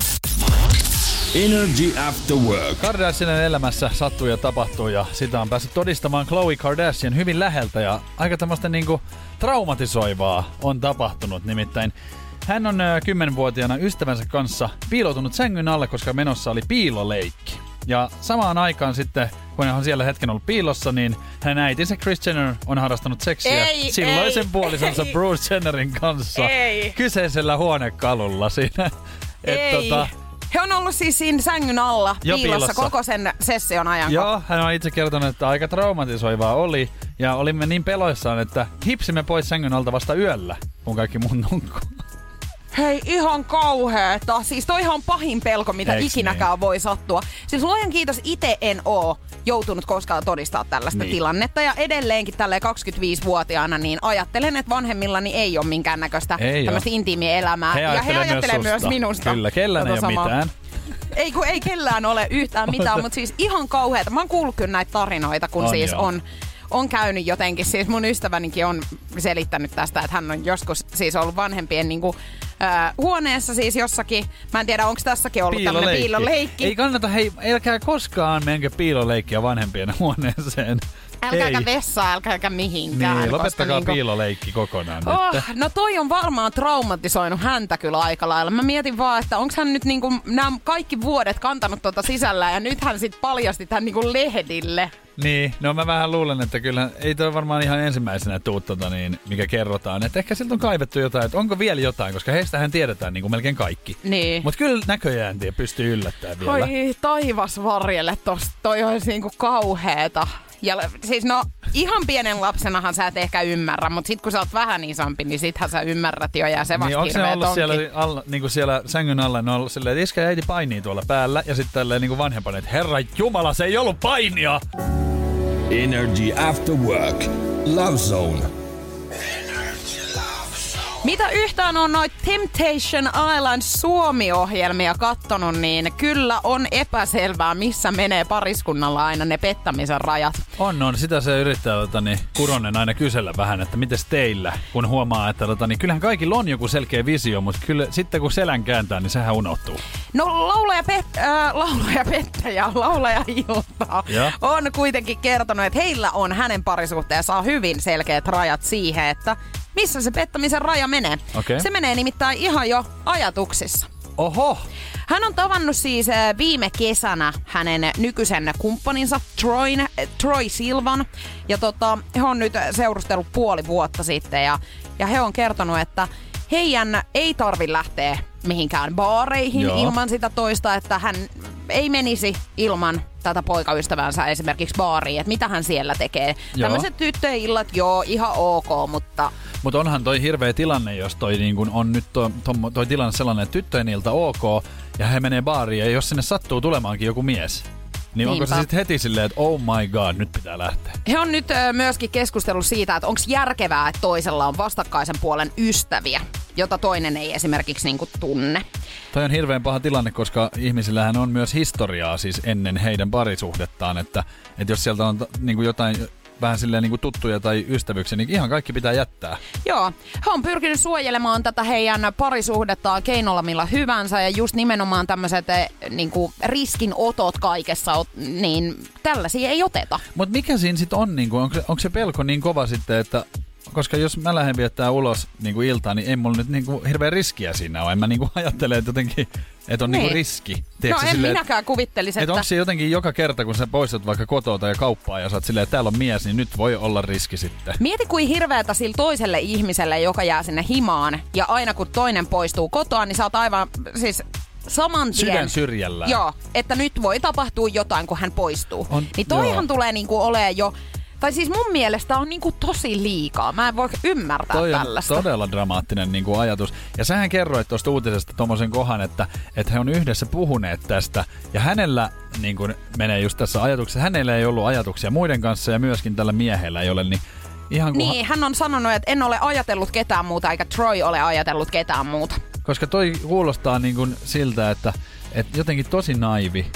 Energy After Work. Kardashianin elämässä sattuu ja tapahtuu ja sitä on päässyt todistamaan Khloe Kardashian hyvin läheltä ja aika tämmöistä niinku traumatisoivaa on tapahtunut. Nimittäin hän on ö, 10-vuotiaana ystävänsä kanssa piiloutunut sängyn alle, koska menossa oli piiloleikki. Ja samaan aikaan sitten, kun hän on siellä hetken ollut piilossa, niin hänen äitinsä Kris Jenner on harrastanut seksiä Ei, silloisen ei, puolisonsa ei. Bruce Jennerin kanssa Ei. kyseisellä huonekalulla siinä. Et Ei. tota, He on ollut siis siinä sängyn alla Jo piilossa, piilossa. koko sen session ajan. Joo, hän on itse kertonut, että aika traumatisoivaa oli. Ja olimme niin peloissaan, että hipsimme pois sängyn alta vasta yöllä, kun kaikki mun nukkuu. Hei, ihan kauheeta. Siis toihan on pahin pelko, mitä Eiks ikinäkään niin? voi sattua. Siis luojan kiitos, itse en oo joutunut koskaan todistaa tällaista Niin. niin. tilannetta. Ja edelleenkin tälle 25-vuotiaana niin ajattelen, että vanhemmillani ei ole minkäännäköistä tämmöistä intiimiä elämää. He ja he ajattelee myös myös minusta. Kyllä, kellään ei ole samaa. mitään. Ei kun ei kellään ole yhtään mitään, mutta siis ihan kauheata. Mä oon kuullut kyllä näitä tarinoita, kun On siis joo. on, on käynyt jotenkin. Siis mun ystävänikin on selittänyt tästä, että hän on joskus siis ollut vanhempien niinku, äh, huoneessa siis jossakin. Mä en tiedä, onko tässäkin ollut tämmöinen piiloleikki. Ei kannata, hei, älkää koskaan menkö piiloleikkiä vanhempien huoneeseen. Älkääkä Ei. vessaan, älkääkä mihinkään. Niin, lopettakaa niinku- piiloleikki kokonaan Oh, nyt. no toi on varmaan traumatisoinut häntä kyllä aika lailla. Mä mietin vaan, että onko hän nyt niinku nämä kaikki vuodet kantanut tuota sisällä ja nyt hän sitten paljasti tämän niinku lehdille. Niin, no mä vähän luulen, että kyllä ei toi varmaan ihan ensimmäisenä tuu tota niin, mikä kerrotaan. Että ehkä siltä on kaivettu jotain, että onko vielä jotain, koska heistähän tiedetään niin kuin melkein kaikki. Niin. Mutta kyllä näköjään tie pystyy yllättämään vielä. Oi taivas varjelle tosta, toi olisi niinku kauheeta. Ja siis no, ihan pienen lapsenahan sä et ehkä ymmärrä, mutta sit kun sä oot vähän isompi, niin sittenhän sä ymmärrät jo ja se vasta Niin onko ne hirveet ollut onkin. siellä, alla, niin kuin siellä sängyn alla, ne on ollut silleen, että iskä ja äiti painii tuolla päällä, ja sitten tälleen niin kuin vanhempana, että herra jumala, se ei ollut painia! Energy After Work. Love Zone. Mitä yhtään on noit Temptation Island Suomi-ohjelmia kattonut, niin kyllä on epäselvää, missä menee pariskunnalla aina ne pettämisen rajat. On, on. Sitä se yrittää tota, niin, Kuronen aina kysellä vähän, että miten teillä, kun huomaa, että tota, niin, kyllähän kaikilla on joku selkeä visio, mutta kyllä sitten kun selän kääntää, niin sehän unohtuu. No laulaja, pet- äh, laulaja pettäjä, laulaja Ilta Joo. on kuitenkin kertonut, että heillä on hänen parisuhteensa hyvin selkeät rajat siihen, että missä se pettämisen raja menee. Okei. Se menee nimittäin ihan jo ajatuksissa. Oho! Hän on tavannut siis äh, viime kesänä hänen nykyisen kumppaninsa Troin, äh, Troy Silvan. Ja tota, he on nyt seurustellut puoli vuotta sitten ja, ja he on kertonut, että heidän ei tarvi lähteä mihinkään baareihin Joo. ilman sitä toista, että hän ei menisi ilman tätä poikaystävänsä esimerkiksi baariin, että mitä hän siellä tekee. Joo. Tämmöiset tyttöillat, joo, ihan ok, mutta Mutta onhan toi hirveä tilanne, jos toi niin kun on nyt to, tommo- toi tilanne sellainen, että tyttöjen ilta ok, ja he menee baariin, ja jos sinne sattuu tulemaankin joku mies, niin onko se sitten heti silleen, että oh my god, nyt pitää lähteä? He on nyt ö, myöskin keskustellut siitä, että onko järkevää, että toisella on vastakkaisen puolen ystäviä, jota toinen ei esimerkiksi niinku tunne. Toi on hirveän paha tilanne, koska ihmisillähän on myös historiaa siis ennen heidän parisuhdettaan, että, että jos sieltä on niin kuin jotain vähän silleen niin kuin tuttuja tai ystävyyksiä, niin ihan kaikki pitää jättää. Joo, he on pyrkinyt suojelemaan tätä heidän parisuhdettaan keinolla millä hyvänsä ja just nimenomaan tämmöiset niinku, riskinotot kaikessa, niin tällaisia ei oteta. Mutta mikä siinä sitten on, niin kuin, onko, onko se pelko niin kova sitten, että koska jos mä lähden viettää ulos niin kuin iltaan, niin ei mulla nyt niin kuin hirveä riskiä siinä ole. En mä niin kuin ajattele, että jotenkin, että on niin. Niin. kuin riski. No Tiedätkö, en silleen, minäkään kuvittelisi, Että onko se jotenkin joka kerta, kun sä poistut vaikka kotoa tai kauppaa ja sä oot silleen, että täällä on mies, niin nyt voi olla riski sitten. Mieti kuin hirveätä sillä toiselle ihmiselle, joka jää sinne himaan. Ja aina kun toinen poistuu kotoa, niin sä oot aivan siis saman tien... Sydän syrjällään. Joo, että nyt voi tapahtua jotain, kun hän poistuu. On- niin toihan joo. tulee niinku olemaan jo... Tai siis mun mielestä on niinku tosi liikaa. Mä en voi ymmärtää Toi on tällaista. todella dramaattinen niin kuin ajatus. Ja sähän kerroit tuosta uutisesta tuommoisen kohan, että, että he on yhdessä puhuneet tästä. Ja hänellä niin kuin menee just tässä ajatuksessa, hänellä ei ollut ajatuksia muiden kanssa ja myöskin tällä miehellä ei ole, niin ihan kun, Niin, hän on sanonut, että en ole ajatellut ketään muuta, eikä Troy ole ajatellut ketään muuta. koska toi kuulostaa niin kuin siltä, että, että jotenkin tosi naivi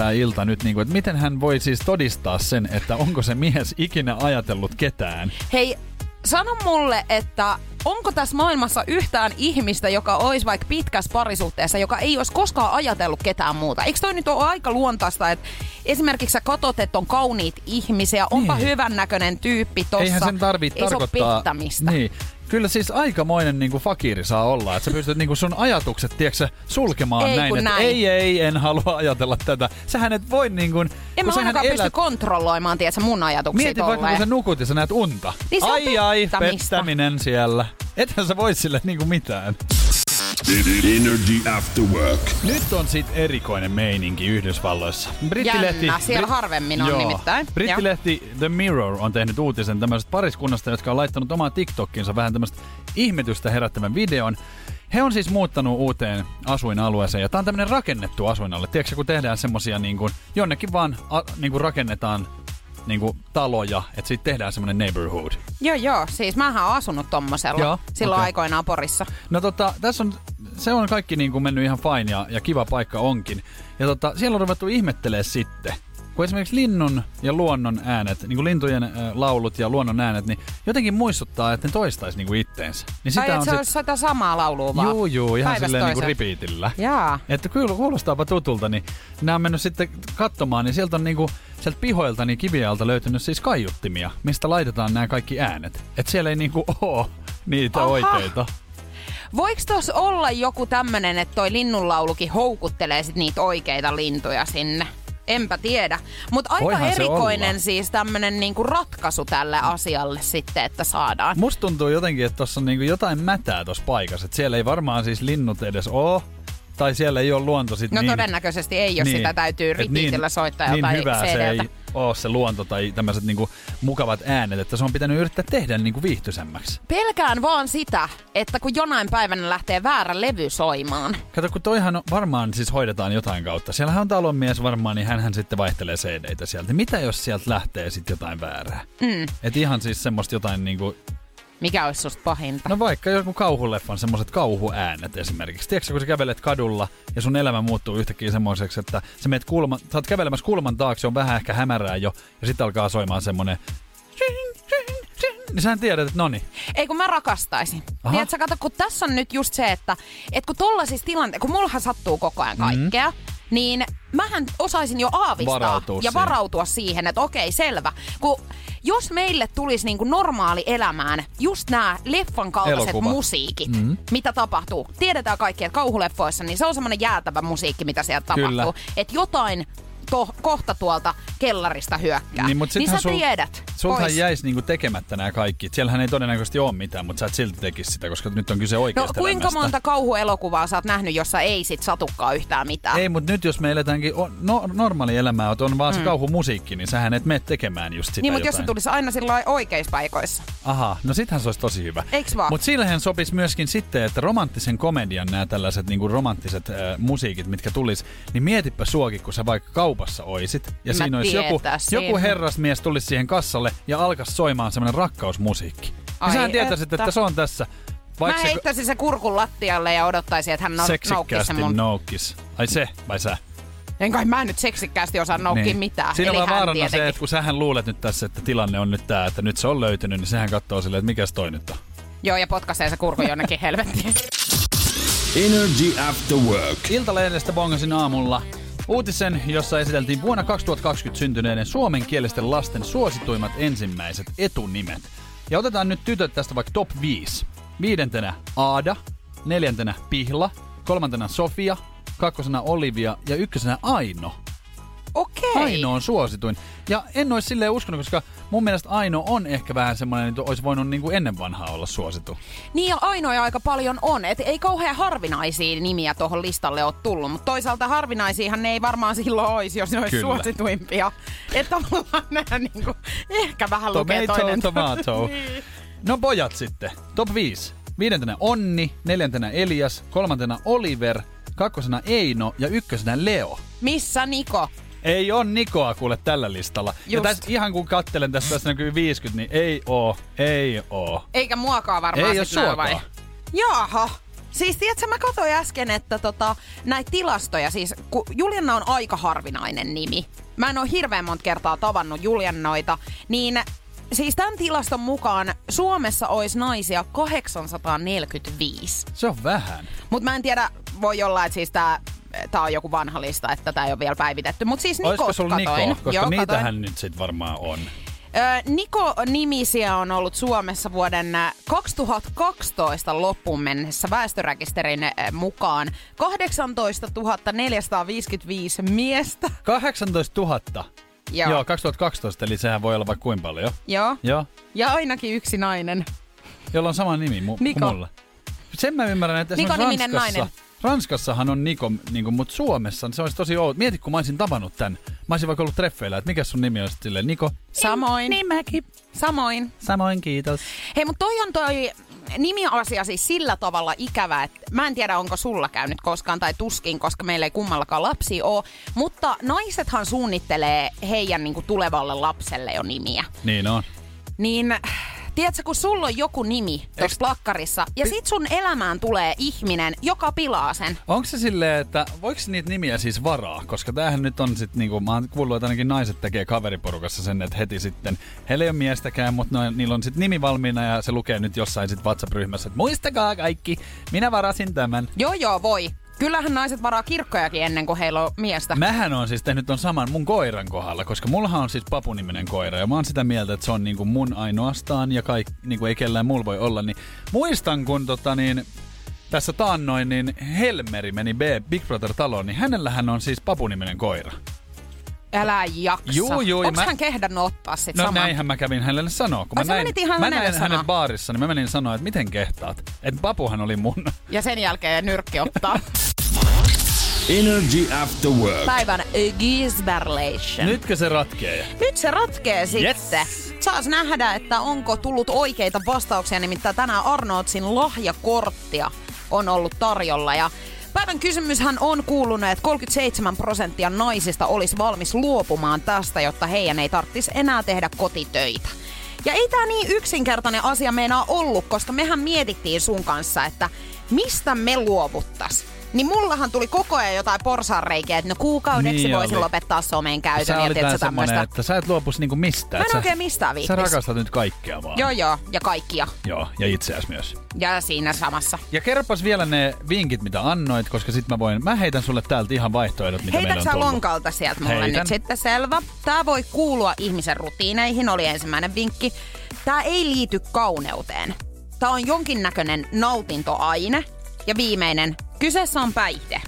tämä ilta nyt, niin kuin, että miten hän voi siis todistaa sen, että onko se mies ikinä ajatellut ketään. Hei, sano mulle, että onko tässä maailmassa yhtään ihmistä, joka olisi vaikka pitkässä parisuhteessa, joka ei olisi koskaan ajatellut ketään muuta? Eikö toi nyt ole aika luontaista, että esimerkiksi sä katot, että on kauniit ihmisiä, onpa Niin. hyvännäköinen tyyppi tossa. Eihän sen tarvitse ei se ole tarkoittaa... pittämistä. Niin. Kyllä siis aikamoinen niinku fakiri saa olla, että sä pystyt niinku sun ajatukset, tiedätkö, sulkemaan Ei, näin, että näin. ei, ei, en halua ajatella tätä. Sähän et voi niinku... En mä ainakaan elät- pysty kontrolloimaan, tiedätkö, mun ajatuksia Mieti vaikka, kun sä nukut ja sä näet unta. Niin ai ai, pettämistä. pettäminen siellä. Ethän sä voi sille niinku mitään. Energy After Work. Nyt on sit erikoinen meininki Yhdysvalloissa. Jännä, siellä harvemmin on nimittäin. Brittilehti The Mirror on tehnyt uutisen tämmöisestä pariskunnasta, jotka on laittanut omaan TikTokkiinsa vähän tämmöistä ihmetystä herättävän videon. He on siis muuttanut uuteen asuinalueeseen ja tää on tämmönen rakennettu asuinalue. Tiedätkö, kun tehdään semmosia niin kuin, jonnekin vaan a, niin kuin rakennetaan niin kuin taloja, että siitä tehdään semmonen neighborhood. Joo, joo. Siis mähän oon asunut tommosella Joo, silloin okei. aikoinaan Porissa. No tota, tässä on, se on kaikki niin kuin mennyt ihan fine ja, ja kiva paikka onkin. Ja tota, siellä on ruvettu ihmettelee sitten, kun esimerkiksi linnun ja luonnon äänet, niin kuin lintujen äh, laulut ja luonnon äänet, niin jotenkin muistuttaa, että ne toistaisi niin kuin itteensä. Niin sitä et on se sit, olisi sitä samaa laulua vaan. juu, juu, ihan päivästä silleen niin kuin repeatillä. Jaa. Että kyllä kuulostaapa tutulta, niin nämä on mennyt sitten katsomaan, niin sieltä on niinku, sieltä pihoilta niin kivialta löytynyt siis kaiuttimia, mistä laitetaan nämä kaikki äänet. Että siellä ei niinku oo niitä Aha. oikeita. Voiko tos olla joku tämmönen, että toi linnunlaulukin houkuttelee sit niitä oikeita lintuja sinne? Enpä tiedä. Mutta aika Voihan erikoinen siis tämmönen niinku ratkaisu tälle asialle sitten, että saadaan. Musta tuntuu jotenkin, että tuossa on niinku jotain mätää tuossa paikassa. Että siellä ei varmaan siis linnut edes oo. Tai siellä ei ole luonto sit No niin... todennäköisesti ei, jos sitä täytyy et repeatillä soittaa niin jotain hyvää se CD-ltä. ei ole se luonto tai tämmöiset niinku mukavat äänet, että se on pitänyt yrittää tehdä niinku viihtyisemmäksi. Pelkään vaan sitä, että kun jonain päivänä lähtee väärä levy soimaan. Kato, kun toihan varmaan siis hoidetaan jotain kautta. Siellähän on talonmies varmaan, niin hän sitten vaihtelee CD-tä sieltä. Mitä jos sieltä lähtee sitten jotain väärää? Mm. Et ihan siis semmoista jotain niinku Mikä olisi susta pahinta? No vaikka joku kauhuleffan semmoiset kauhuäänet esimerkiksi. Tiedätkö, kun sä kävelet kadulla ja sun elämä muuttuu yhtäkkiä semmoiseksi, että sä meet kulma, sä oot kävelemässä kulman taakse, on vähän ehkä hämärää jo, ja sitten alkaa soimaan semmonen niin sä tiedät, että noni. Ei kun mä rakastaisin. Aha. Tiedätkö, kato, kun tässä on nyt just se, että, että kun tollasissa tilanteissa, kun mullahan sattuu koko ajan kaikkea, mm. Niin mähän osaisin jo aavistaa Varautua ja siihen. varautua siihen, että okei, selvä. Kun jos meille tulisi niinku normaali elämään just nämä leffan kaltaiset Elokuva. musiikit, mm. mitä tapahtuu. Tiedetään kaikki, että kauhuleffoissa, niin se on semmoinen jäätävä musiikki, mitä sieltä Kyllä. tapahtuu. Että jotain to, kohta tuolta kellarista hyökkää. Niin, mut niin sä sul- tiedät. Sultahan pois. jäisi niinku tekemättä nämä kaikki. Siellähän ei todennäköisesti ole mitään, mutta sä et silti tekisi sitä, koska nyt on kyse No oikeasta kuinka elämästä. monta kauhuelokuvaa sä oot nähnyt, jossa ei sit satukaan yhtään mitään? Ei, mutta nyt jos me eletäänkin o- no, normaali elämää, että on vaan se kauhumusiikki, niin sähän et mene tekemään just sitä niin, mutta jos se tulisi aina sillä oikeissa paikoissa. Aha, no sittenhän se olisi tosi hyvä. Eiks vaan? Mutta sillähän sopisi myöskin sitten, että romanttisen komedian nämä tällaiset niinku romanttiset äh, musiikit, mitkä tulis, niin mietipä suokin, kun sä vaikka kaupassa oisit, ja Mä siinä olisi joku, joku herrasmies tulisi siihen kassalle ja alkaisi soimaan semmoinen rakkausmusiikki. Ja Ai sähän tietäisit, että. että se on tässä. Mä se heittäisin se kurkun lattialle ja odottaisin, että hän no- noukkisi sen mun... noukkis. Ai se, vai sä? En kai mä nyt seksikkäästi osaa noukkia mitään. Niin. Siinä on vaarana se, tietenkin. että kun sähän luulet nyt tässä, että tilanne on nyt tää, että nyt se on löytynyt, niin sehän katsoo silleen, että mikäs toi nyt on. Joo, ja potkaisee se kurku jonnekin helvettiin. Energy After Work. Iltalehdestä bongasin aamulla uutisen, jossa esiteltiin vuonna 2020 syntyneiden suomenkielisten lasten suosituimmat ensimmäiset etunimet. Ja otetaan nyt tytöt tästä vaikka top 5. Viidentenä Aada, neljäntenä Pihla, kolmantena Sofia, kakkosena Olivia ja ykkösenä Aino. Okei. Aino on suosituin. Ja en olisi silleen uskonut, koska mun mielestä Aino on ehkä vähän semmoinen, että olisi voinut niin kuin ennen vanhaa olla suosittu. Niin ja ainoja aika paljon on. Et ei kauhean harvinaisia nimiä tuohon listalle ole tullut, mutta toisaalta harvinaisiahan ne ei varmaan silloin olisi, jos ne olisi Kyllä. suosituimpia. Että tavallaan nämä niinku, ehkä vähän lukee Tomato, toinen. tomato. niin. No pojat sitten. Top 5. Viidentenä Onni, neljäntenä Elias, kolmantena Oliver, kakkosena Eino ja ykkösenä Leo. Missä Niko? Ei on Nikoa kuule tällä listalla. Ja Just. tässä, ihan kun kattelen tässä, tässä näkyy 50, niin ei oo, ei oo. Eikä muakaan varmaan Ei sit näy vai? Jaha. Siis tiedätkö, mä katsoin äsken, että tota, näitä tilastoja, siis kun Julianna on aika harvinainen nimi. Mä en ole hirveän monta kertaa tavannut Juliannoita, niin siis tämän tilaston mukaan Suomessa olisi naisia 845. Se on vähän. Mutta mä en tiedä, voi olla, että siis tää, tää on joku vanha lista, että tää ei ole vielä päivitetty. Mutta siis Niko sulla katoin. Niko? Koska Joo, niitähän katoin. nyt sit varmaan on. Niko-nimisiä on ollut Suomessa vuoden ä, 2012 loppuun mennessä väestörekisterin mukaan 18 455 miestä. 18 000. Joo. Joo, 2012, eli sehän voi olla vaikka kuinka paljon. Joo. Joo. Ja ainakin yksi nainen. Jolla on sama nimi mu- Niko. kuin mulla. Sen mä ymmärrän, että Niko-niminen Ranskassa, nainen. Ranskassahan on Niko, niin kuin, mutta Suomessa se olisi tosi outo. Mieti, kun mä olisin tavannut tän. Mä olisin vaikka ollut treffeillä, että mikä sun nimi on sitten silleen Niko. Samoin. Niin mäkin. Samoin. Samoin, kiitos. Hei, mutta toi on toi nimiasia siis sillä tavalla ikävä, että mä en tiedä onko sulla käynyt koskaan tai tuskin, koska meillä ei kummallakaan lapsi ole, mutta naisethan suunnittelee heidän niinku tulevalle lapselle jo nimiä. Niin on. Niin tiedätkö, kun sulla on joku nimi tuossa plakkarissa ja sit sun elämään tulee ihminen, joka pilaa sen. Onko se silleen, että voiko niitä nimiä siis varaa? Koska tämähän nyt on sit niinku, mä oon kuullut, että ainakin naiset tekee kaveriporukassa sen, että heti sitten, heillä ei ole miestäkään, mutta no, niillä on sitten nimi valmiina ja se lukee nyt jossain sit WhatsApp-ryhmässä, että muistakaa kaikki, minä varasin tämän. Joo joo, voi. Kyllähän naiset varaa kirkkojakin ennen kuin heillä on miestä. Mähän on siis tehnyt ton saman mun koiran kohdalla, koska mullahan on siis papuniminen koira ja mä oon sitä mieltä, että se on niinku mun ainoastaan ja kaik, niinku ei kellään mulla voi olla. Niin muistan, kun tota niin, tässä taannoin, niin Helmeri meni B, Big Brother taloon, niin hänellähän on siis papuniminen koira. Älä jaksa. Juu, juu, Onks mä- hän kehdannut ottaa sit No saman? näinhän mä kävin hänelle sanoa. Kun Ai, mä näin, ihan mä näin hänet baarissa, niin mä menin sanoa, että miten kehtaat. Että papuhan oli mun. Ja sen jälkeen nyrkki ottaa Energy After Work. päivän Gisberlation. Nytkö se ratkee? Nyt se ratkee sitten. Yes. Saas nähdä, että onko tullut oikeita vastauksia. Nimittäin tänään Arnoldsin lahjakorttia on ollut tarjolla. Ja päivän kysymyshän on kuulunut, että 37 prosenttia naisista olisi valmis luopumaan tästä, jotta heidän ei tarvitsisi enää tehdä kotitöitä. Ja ei tää niin yksinkertainen asia meinaa ollut, koska mehän mietittiin sun kanssa, että mistä me luovuttas. Niin mullahan tuli koko ajan jotain porsaanreikiä, että no kuukaudeksi Niin voisin oli. lopettaa somen käytön. Sä ja olit tiedätkö, tämmöistä. että sä et luopus niinku mistään. Mä en sä, oikein mistään Sä viittis. rakastat nyt kaikkea vaan. Joo joo, ja kaikkia. Joo, ja itseäsi myös. Ja siinä samassa. Ja kerropas vielä ne vinkit, mitä annoit, koska sit mä voin, mä heitän sulle täältä ihan vaihtoehdot, mitä Heitätkö meillä sä on tullut. lonkalta sieltä mulle Heitän. nyt sitten selvä? Tää voi kuulua ihmisen rutiineihin, oli ensimmäinen vinkki. Tää ei liity kauneuteen. Tää on jonkinnäköinen nautintoaine. Ja viimeinen, kyseessä on päihde.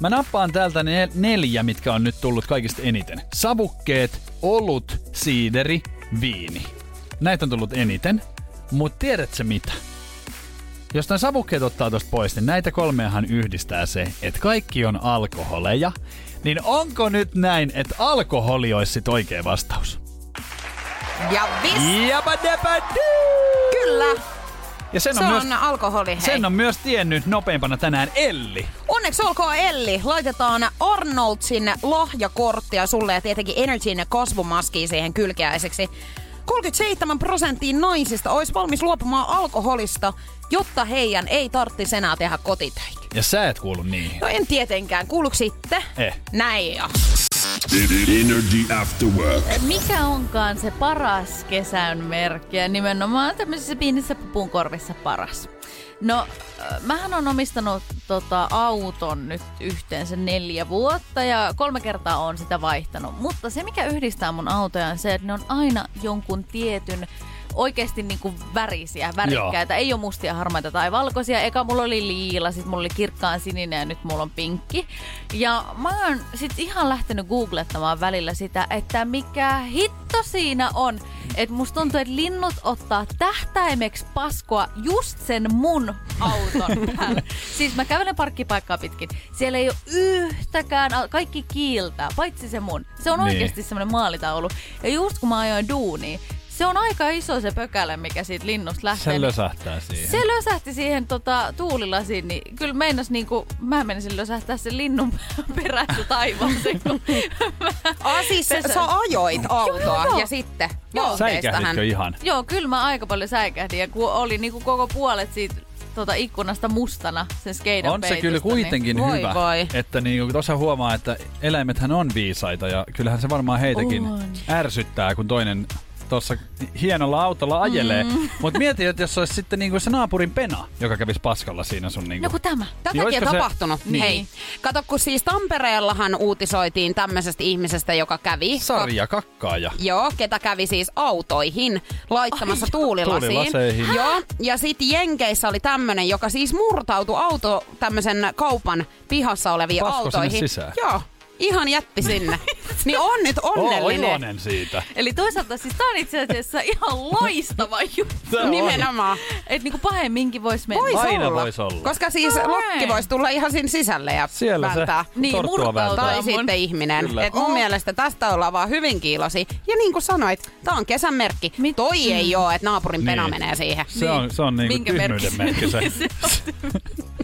Mä nappaan täältä ne neljä, mitkä on nyt tullut kaikista eniten. Savukkeet, olut, siideri, viini. Näitä on tullut eniten. Mut tiedätkö mitä? Jos nämä savukkeet ottaa tosta pois, niin näitä kolmeahan yhdistää se, että kaikki on alkoholeja. Niin onko nyt näin, että alkoholi olisi sit oikea vastaus? Ja vis, kyllä, Ja sen se on, on, myös, alkoholi. Hei. sen on myös tiennyt nopeimpana tänään Elli. Onneksi olkoon Elli. Laitetaan Arnoldsin lahjakorttia sulle ja tietenkin Energyn kasvumaskiin siihen kylkeäiseksi. 37 prosenttia naisista olisi valmis luopumaan alkoholista, jotta heidän ei tarvitsisi enää tehdä kotitöitä. Ja sä et kuulu niihin. No en tietenkään. Kuuluuko sitten? Eh. Näin jo. Energy After Work. Mikä onkaan se paras kesän merkki ja nimenomaan tämmöisissä pienissä pupunkorvissa paras? No, äh, mähän on omistanut tota, auton nyt yhteensä neljä vuotta ja kolme kertaa on sitä vaihtanut. Mutta se, mikä yhdistää mun autoja on se, että ne on aina jonkun tietyn oikeasti niinku värisiä, värikkäitä. Ei ole mustia, harmaita tai valkoisia. Eka mulla oli liila, sitten mulla oli kirkkaan sininen ja nyt mulla on pinkki. Ja mä oon sit ihan lähtenyt googlettamaan välillä sitä, että mikä hitto siinä on. Että musta tuntuu, että linnut ottaa tähtäimeksi paskoa just sen mun auton siis mä kävelen parkkipaikkaa pitkin. Siellä ei ole yhtäkään, kaikki kiiltää, paitsi se mun. Se on Niin. oikeasti semmoinen maalitaulu. Ja just kun mä ajoin duuniin, se on aika iso se pökälä, mikä siitä linnusta lähtee. Se niin lösähtää siihen. se lösähti siihen tota, tuulilasiin, niin kyllä meinas niinku, mä menisin lösähtää sen linnun perässä taivaaseen. kun mä- Ah, siis Pesä- sä ajoit autoa Joo, joo. ja sitten Joo. Säikähditkö ihan? Joo, kyllä mä aika paljon säikähdin ja kun oli niinku koko puolet siitä tota, ikkunasta mustana sen skeidan On se kyllä kuitenkin Voi hyvä, voi. että niin tuossa huomaa, että eläimethän on viisaita ja kyllähän se varmaan heitäkin On. ärsyttää, kun toinen tuossa hienolla autolla ajelee. Mm. Mutta mieti, että jos olisi sitten niinku se naapurin pena, joka kävisi paskalla siinä sun Niin, niinku... no kun tämä. Niin Tätäkin on olisiko se- tapahtunut. Niin. Hei. Kato, kun siis Tampereellahan uutisoitiin tämmöisestä ihmisestä, joka kävi... Sarja kakkaaja. Joo, ketä kävi siis autoihin laittamassa Ai, tuulilasiin. Tuulilaseihin. Joo, ja sitten Jenkeissä oli tämmönen, joka siis murtautui auto tämmöisen kaupan pihassa oleviin Pasko autoihin. Joo, ihan jätti sinne. niin on nyt Oo, onnellinen. iloinen siitä. Eli toisaalta siis tää on itse asiassa ihan loistava juttu. Nimenomaan. Että niinku pahemminkin vois mennä. Vois Aina olla. vois olla. Koska siis Alright. lokki voisi tulla ihan sinne sisälle ja Siellä vääntää. se Niin, vääntää. Tai mun. sitten ihminen. Kyllä. Et mun Oh. mielestä tästä ollaan vaan hyvin kiilosi. Ja niin kuin sanoit, tää on kesän merkki. Mit- Toi ei oo, että naapurin pena Niin. menee siihen. Se on, se on niinku Minkä tyhmyyden merkki se.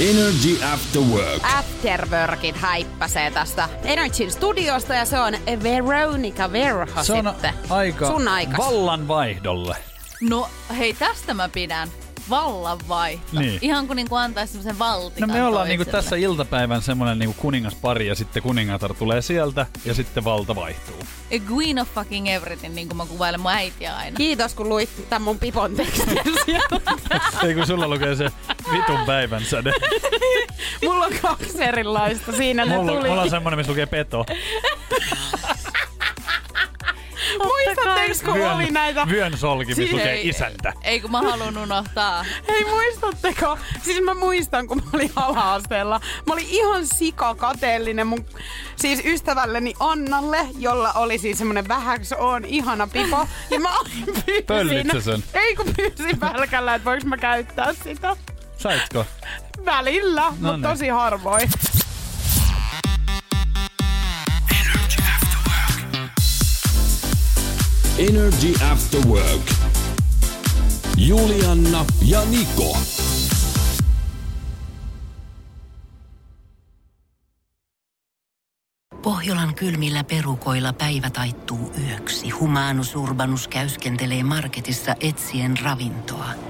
Energy After Work. Afterworkit häippäsee tästä Energy Studiosta ja se on Veronica Verho Se on sitten. aika Sun aikas. vallanvaihdolle. No hei, tästä mä pidän. Vallanvaihto. Niin. Ihan kuin niinku antaisi semmoisen No valtikan me ollaan niinku toiselle. tässä iltapäivän semmonen niinku kuningaspari ja sitten kuningatar tulee sieltä ja sitten valta vaihtuu. A queen of fucking everything, niin kuin mä kuvailen mun äitiä aina. Kiitos kun luit tämän mun pipon tekstin Ei kun sulla lukee se vitun päivän säde. Mulla on kaksi erilaista. Siinä ne Mulla, tuli. mulla on semmonen, missä lukee peto. Muistatteko kun oli näitä? vyön solki, missä Siis- lukee Ei, isäntä. Ei kun mä haluan unohtaa. Hei muistatteko? Siis mä muistan, kun mä olin ala-asteella. Mä olin ihan sikakateellinen mun siis ystävälleni Annalle, jolla oli siis semmonen vähäks on ihana pipo. Ja mä pyysin. Sen? Ei kun pyysin pälkällä, että voiko mä käyttää sitä. Saitko? Välillä, No mutta niin. tosi harvoin. Energy After Work. Julianna ja Niko. Pohjolan kylmillä perukoilla päivä taittuu yöksi. Humanus Urbanus käyskentelee marketissa etsien ravintoa.